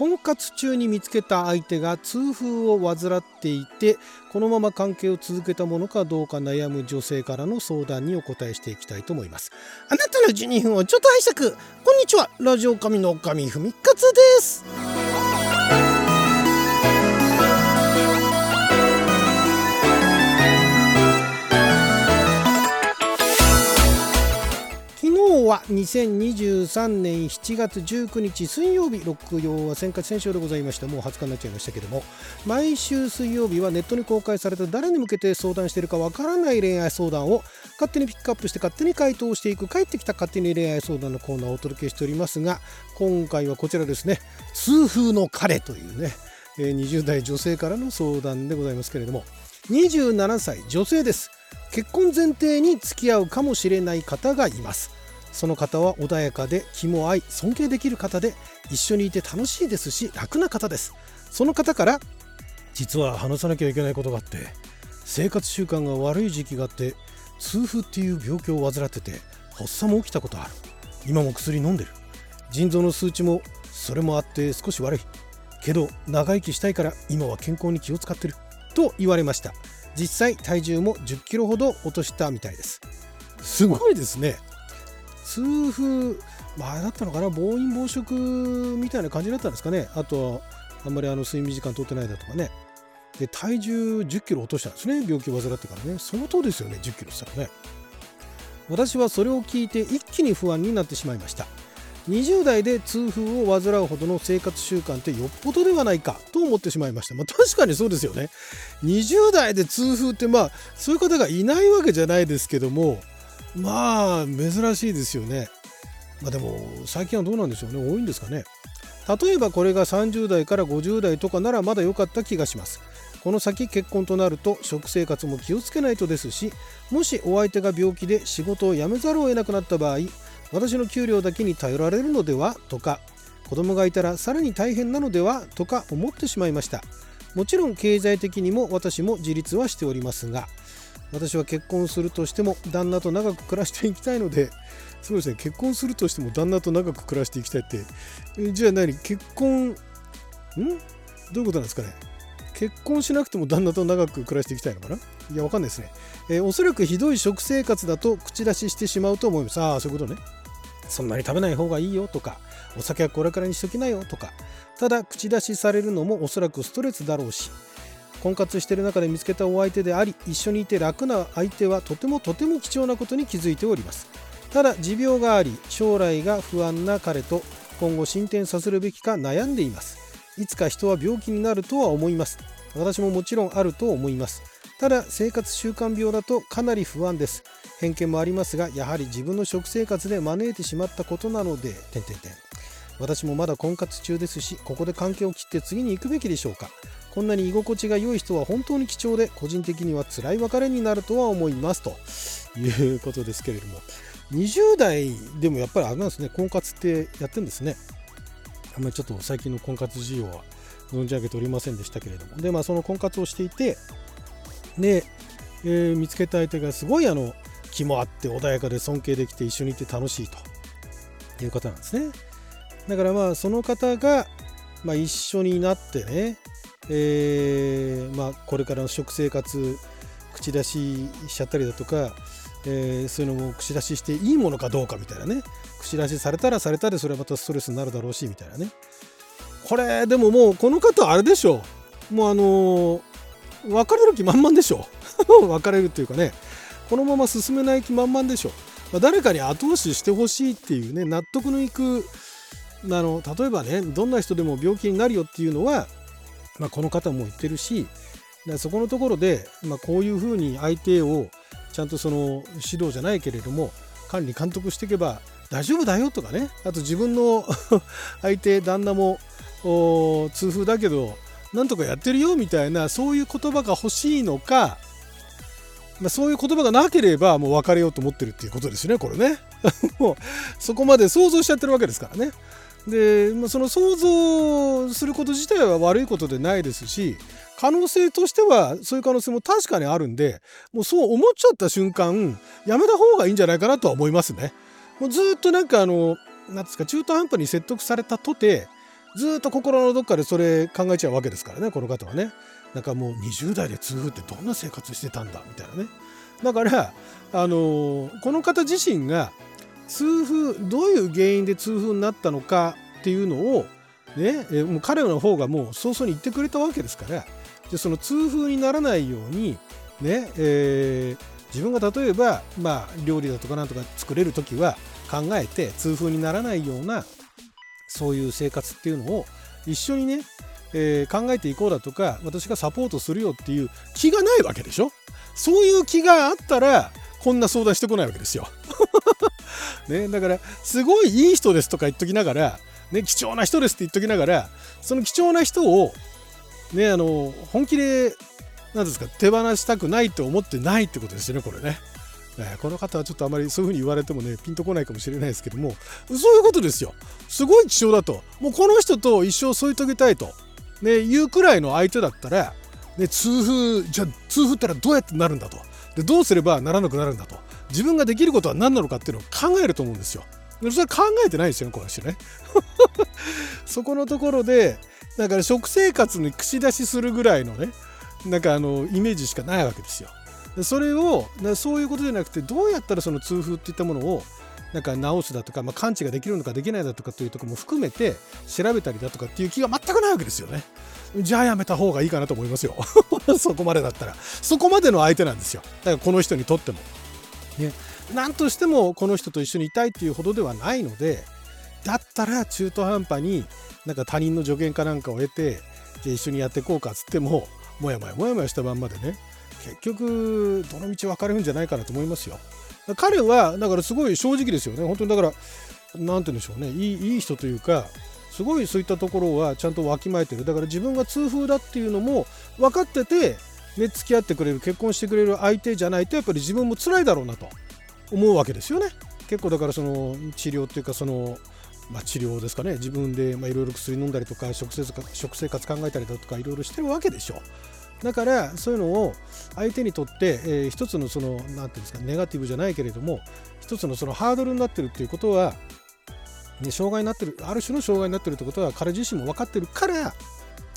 婚活中に見つけた相手が痛風を患っていてこのまま関係を続けたものかどうか悩む女性からの相談にお答えしていきたいと思います。あなたの12分をちょっと拝借。こんにちは。ラジオ神の神ふみかつです。2023年7月19日水曜日録用は先活先週でございましたもう20日になっちゃいましたけども毎週水曜日はネットに公開された誰に向けて相談しているかわからない恋愛相談を勝手にピックアップして勝手に回答していく帰ってきた勝手に恋愛相談のコーナーをお届けしておりますが今回はこちらですね痛風の彼というね20代女性からの相談でございますけれども27歳女性です。結婚前提に付き合うかもしれない方がいます。その方は穏やかで気も合い尊敬できる方で一緒にいて楽しいですし楽な方です。その方から実は話さなきゃいけないことがあって生活習慣が悪い時期があって痛風っていう病気を患ってて発作も起きたことある。今も薬飲んでる。腎臓の数値もそれもあって少し悪い。けど長生きしたいから今は健康に気を使ってる。と言われました。実際体重も10キロほど落としたみたいです。すごいですね。痛風前だったのかな暴飲暴食みたいな感じだったんですかね。あとあんまりあの睡眠時間とってないだとかね。で体重1 0キロ落としたんですね病気を患ってからね。相当ですよね1 0キロしたらね。私はそれを聞いて一気に不安になってしまいました。20代で痛風を患うほどの生活習慣ってよっぽどではないかと思ってしまいました。まあ、確かにそうですよね。20代で痛風ってまあそういう方がいないわけじゃないですけどもまあ珍しいですよね。まあでも最近はどうなんでしょうね多いんですかね。例えばこれが30代から50代とかならまだ良かった気がします。この先結婚となると食生活も気をつけないとですしもしお相手が病気で仕事を辞めざるを得なくなった場合私の給料だけに頼られるのではとか子供がいたらさらに大変なのではとか思ってしまいましたもちろん経済的にも私も自立はしておりますが私は結婚するとしても旦那と長く暮らしていきたいのですごいですね結婚するとしても旦那と長く暮らしていきたいってじゃあ何？結婚ん？どういうことなんですかね？結婚しなくても旦那と長く暮らしていきたいのかな？いやわかんないですね、えー、おそらくひどい食生活だと口出ししてしまうと思います。ああそういうことね。そんなに食べない方がいいよとかお酒はこれからにしときなよとかただ口出しされるのもおそらくストレスだろうし婚活してる中で見つけたお相手であり一緒にいて楽な相手はとてもとても貴重なことに気づいております。ただ持病があり将来が不安な彼と今後進展させるべきか悩んでいます。いつか人は病気になるとは思います。私ももちろんあると思います。ただ生活習慣病だとかなり不安です。偏見もありますがやはり自分の食生活で招いてしまったことなので点々点私もまだ婚活中ですしここで関係を切って次に行くべきでしょうか。こんなに居心地が良い人は本当に貴重で個人的には辛い別れになるとは思います。ということですけれども。20代でもやっぱりあれなんですね。婚活ってやってるんですね。あんまりちょっと最近の婚活事情は存じ上げておりませんでしたけれども。でまあその婚活をしていてで、えー、見つけた相手がすごいあの気もあって穏やかで尊敬できて一緒にいて楽しいと。いう方なんですね。だからまあその方が、まあ、一緒になってねえー、まあ、これからの食生活口出ししちゃったりだとか、えー、そういうのも口出ししていいものかどうかみたいなね。口出しされたらされたでそれはまたストレスになるだろうしみたいなね。これでももうこの方あれでしょ。もうあのー、別れる気満々でしょ。別れるっていうかね。このまま進めない気満々でしょ、まあ、誰かに後押ししてほしいっていうね納得のいくあの例えばねどんな人でも病気になるよっていうのはまあ、この方も言ってるしそこのところで、まあ、こういうふうに相手をちゃんとその指導じゃないけれども管理監督していけば大丈夫だよとかね。あと自分の 相手旦那も痛風だけどなんとかやってるよみたいなそういう言葉が欲しいのか、まあ、そういう言葉がなければもう別れようと思ってるっていうことですよねこれね もうそこまで想像しちゃってるわけですからねで、まあ、その想像すること自体は悪いことでないですし可能性としてはそういう可能性も確かにあるんでもうそう思っちゃった瞬間やめた方がいいんじゃないかなとは思いますね。もうずっとなんかあの何ですか中途半端に説得されたとてずっと心のどっかでそれ考えちゃうわけですからねこの方はね。なんかもう20代で痛風ってどんな生活してたんだみたいなね。だからあのこの方自身が痛風どういう原因で痛風になったのかっていうのをねもう彼の方がもう早々に言ってくれたわけですから。でその痛風にならないようにね、えー、自分が例えば、まあ、料理だとかなんとか作れる時は考えて痛風にならないようなそういう生活っていうのを一緒にね、えー、考えていこうだとか私がサポートするよっていう気がないわけでしょ？そういう気があったらこんな相談してこないわけですよ。ね、だからすごいいい人ですとか言っときながら、ね、貴重な人ですって言っときながらその貴重な人を、ね、あの本気で何ですか手放したくないと思ってないってことですよねこれね。この方はちょっとあまりそういうふうに言われてもねピンとこないかもしれないですけどもそういうことですよすごい希少だともうこの人と一生添い遂げたいと、ね、いうくらいの相手だったら、ね、痛風じゃあ痛風ったらどうやってなるんだとでどうすればならなくなるんだと自分ができることは何なのかっていうのを考えると思うんですよ。それは考えてないですよねこの人ね。そこのところでだから食生活に口出しするぐらいのねなんかあのイメージしかないわけですよ。でそれをそういうことじゃなくてどうやったらその痛風っていったものをなんか治すだとか、まあ、完治ができるのかできないだとかというところも含めて調べたりだとかっていう気が全くないわけですよね。じゃあやめた方がいいかなと思いますよ。そこまでだったら。そこまでの相手なんですよ。だからこの人にとっても。ね、何としてもこの人と一緒にいたいっていうほどではないのでだったら中途半端になんか他人の助言かなんかを得てじゃあ一緒にやっていこうかっつってももやもやもやもやしたまんまでね結局どの道分かれるんじゃないかなと思いますよ。彼はだからすごい正直ですよね。本当にだから何て言うんでしょうね。いいいい人というかすごいそういったところはちゃんとわきまえてる。だから自分が痛風だっていうのも分かっててね付き合ってくれる結婚してくれる相手じゃないとやっぱり自分も辛いだろうなと思うわけですよね。結構だからその治療っていうかそのまあ、治療ですかね。自分でいろいろ薬飲んだりとか食生食生活考えたりだとかいろいろしてるわけでしょ。だからそういうのを相手にとって、えー、一つのその何て言うんですかネガティブじゃないけれども一つのそのハードルになってるっていうことは、ね、障害になってるある種の障害になってるってことは彼自身も分かってるから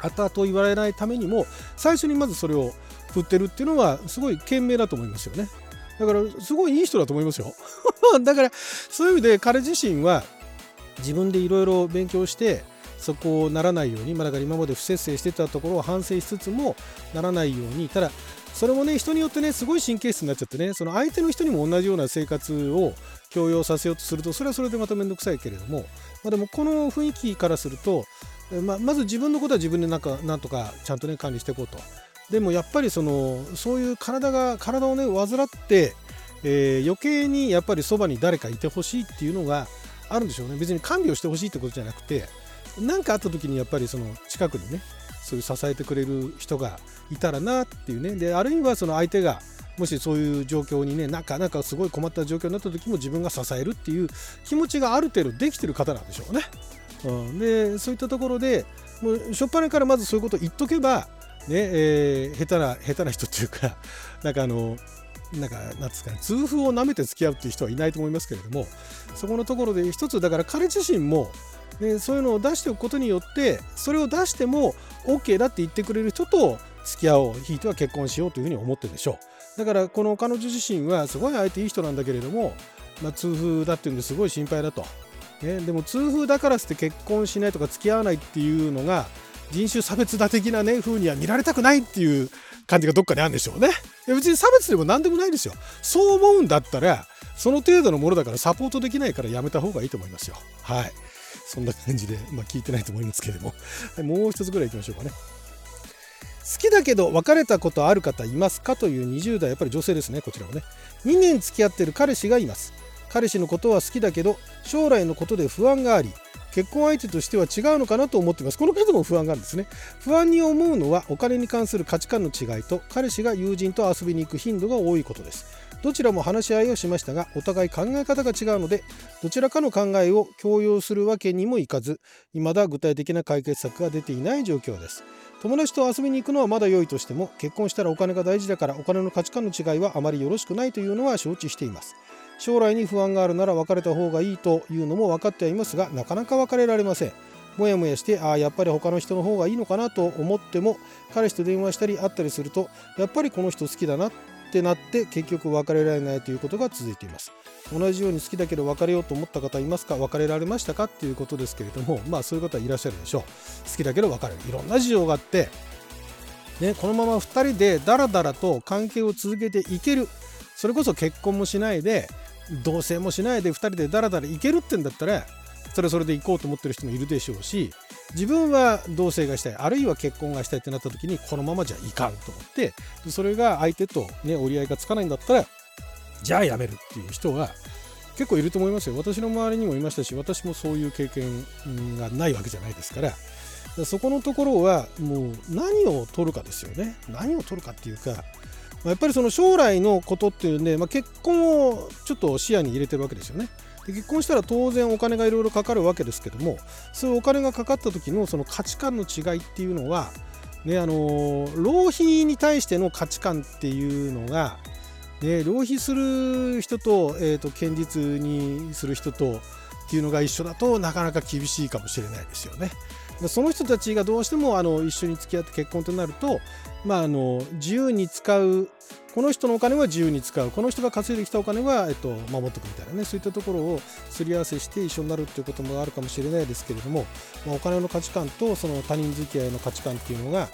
後々言われないためにも最初にまずそれを振ってるっていうのはすごい賢明だと思いますよね。だからすごいいい人だと思いますよ。だからそういう意味で彼自身は自分でいろいろ勉強してそこをならないように、まあ、だから今まで不節制してたところを反省しつつもならないようにただそれもね人によってねすごい神経質になっちゃってねその相手の人にも同じような生活を強要させようとするとそれはそれでまた面倒くさいけれども、まあ、でもこの雰囲気からすると、ま、まず自分のことは自分でなんかなんとかちゃんとね管理していこうと。でもやっぱりそのそういう体が体をね患って、えー、余計にやっぱりそばに誰かいてほしいっていうのがあるんでしょうね。別に看病してほしいってことじゃなくて何かあった時にやっぱりその近くにねそういう支えてくれる人がいたらなっていうねであるいはその相手がもしそういう状況にねなかなかすごい困った状況になった時も自分が支えるっていう気持ちがある程度できてる方なんでしょうね。うん、でそういったところでもう初っ端からまずそういうことを言っとけば、ねえー、下手な下手な人っていうか なんかあのなんかなんですかね痛風をなめて付き合うっていう人はいないと思いますけれどもそこのところで一つだから彼自身もでそういうのを出しておくことによってそれを出しても OK だって言ってくれる人と付き合おうひいては結婚しようというふうに思ってるでしょう。だからこの彼女自身はすごい相手いい人なんだけれども、まあ、痛風だっていうんです。ごい心配だと、ね、でも痛風だからって結婚しないとか付き合わないっていうのが人種差別だ的なね風には見られたくないっていう感じがどっかにあるんでしょうね。別に差別でも何でもないですよ。そう思うんだったらその程度のものだからサポートできないからやめた方がいいと思いますよ。はい。そんな感じで、まあ、聞いてないと思いますけれども、はい、もう一つぐらい行きましょうかね。好きだけど別れたことある方いますかという20代、やっぱり女性ですね、こちらもね。2年付き合ってる彼氏がいます。彼氏のことは好きだけど、将来のことで不安があり、結婚相手としては違うのかなと思っています。この方も不安があるんですね。不安に思うのはお金に関する価値観の違いと彼氏が友人と遊びに行く頻度が多いことです。どちらも話し合いをしましたがお互い考え方が違うのでどちらかの考えを強要するわけにもいかず未だ具体的な解決策が出ていない状況です。友達と遊びに行くのはまだ良いとしても結婚したらお金が大事だからお金の価値観の違いはあまりよろしくないというのは承知しています。将来に不安があるなら別れた方がいいというのも分かってはいますがなかなか別れられません。もやもやしてああやっぱり他の人の方がいいのかなと思っても彼氏と電話したり会ったりするとやっぱりこの人好きだなってなって結局別れられないということが続いています。同じように好きだけど別れようと思った方いますか？別れられましたか？っていうことですけれどもまあそういう方いらっしゃるでしょう。好きだけど別れる。いろんな事情があってね、このまま2人でダラダラと関係を続けていける。それこそ結婚もしないで同棲もしないで2人でダラダラいけるってんだったらそれはそれで行こうと思ってる人もいるでしょうし自分は同棲がしたいあるいは結婚がしたいってなった時にこのままじゃいかんと思ってそれが相手と、ね、折り合いがつかないんだったらじゃあやめるっていう人が結構いると思いますよ。私の周りにもいましたし私もそういう経験がないわけじゃないですから。そこのところはもう何を取るかですよね。何を取るかっていうかやっぱりその将来のことっていうんで、まあ、結婚をちょっと視野に入れてるわけですよね。で結婚したら当然お金がいろいろかかるわけですけどもそういうお金がかかった時のその価値観の違いっていうのはねあの浪費に対しての価値観っていうのが、ね、浪費する人と,、えーと、堅実にする人とっていうのが一緒だとなかなか厳しいかもしれないですよね。その人たちがどうしてもあの一緒に付き合って結婚となると、まあ、あの自由に使うこの人のお金は自由に使う。この人が稼いできたお金は、えっと、守っておくみたいなね。そういったところをすり合わせして一緒になるっていうこともあるかもしれないですけれども、まあ、お金の価値観とその他人付き合いの価値観っていうのが、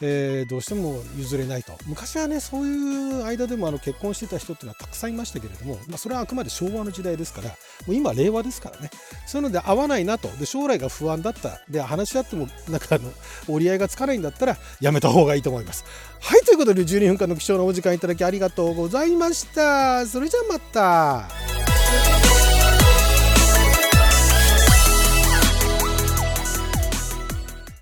えー、どうしても譲れないと。昔はねそういう間でもあの結婚してた人っていうのはたくさんいましたけれども、まあ、それはあくまで昭和の時代ですからもう今令和ですからね。そういうので合わないなと。で将来が不安だった。で話し合ってもなんかあの折り合いがつかないんだったらやめた方がいいと思います。はいということで12分間の貴重なお時間いた。だきありがとうございました。それじゃあまた。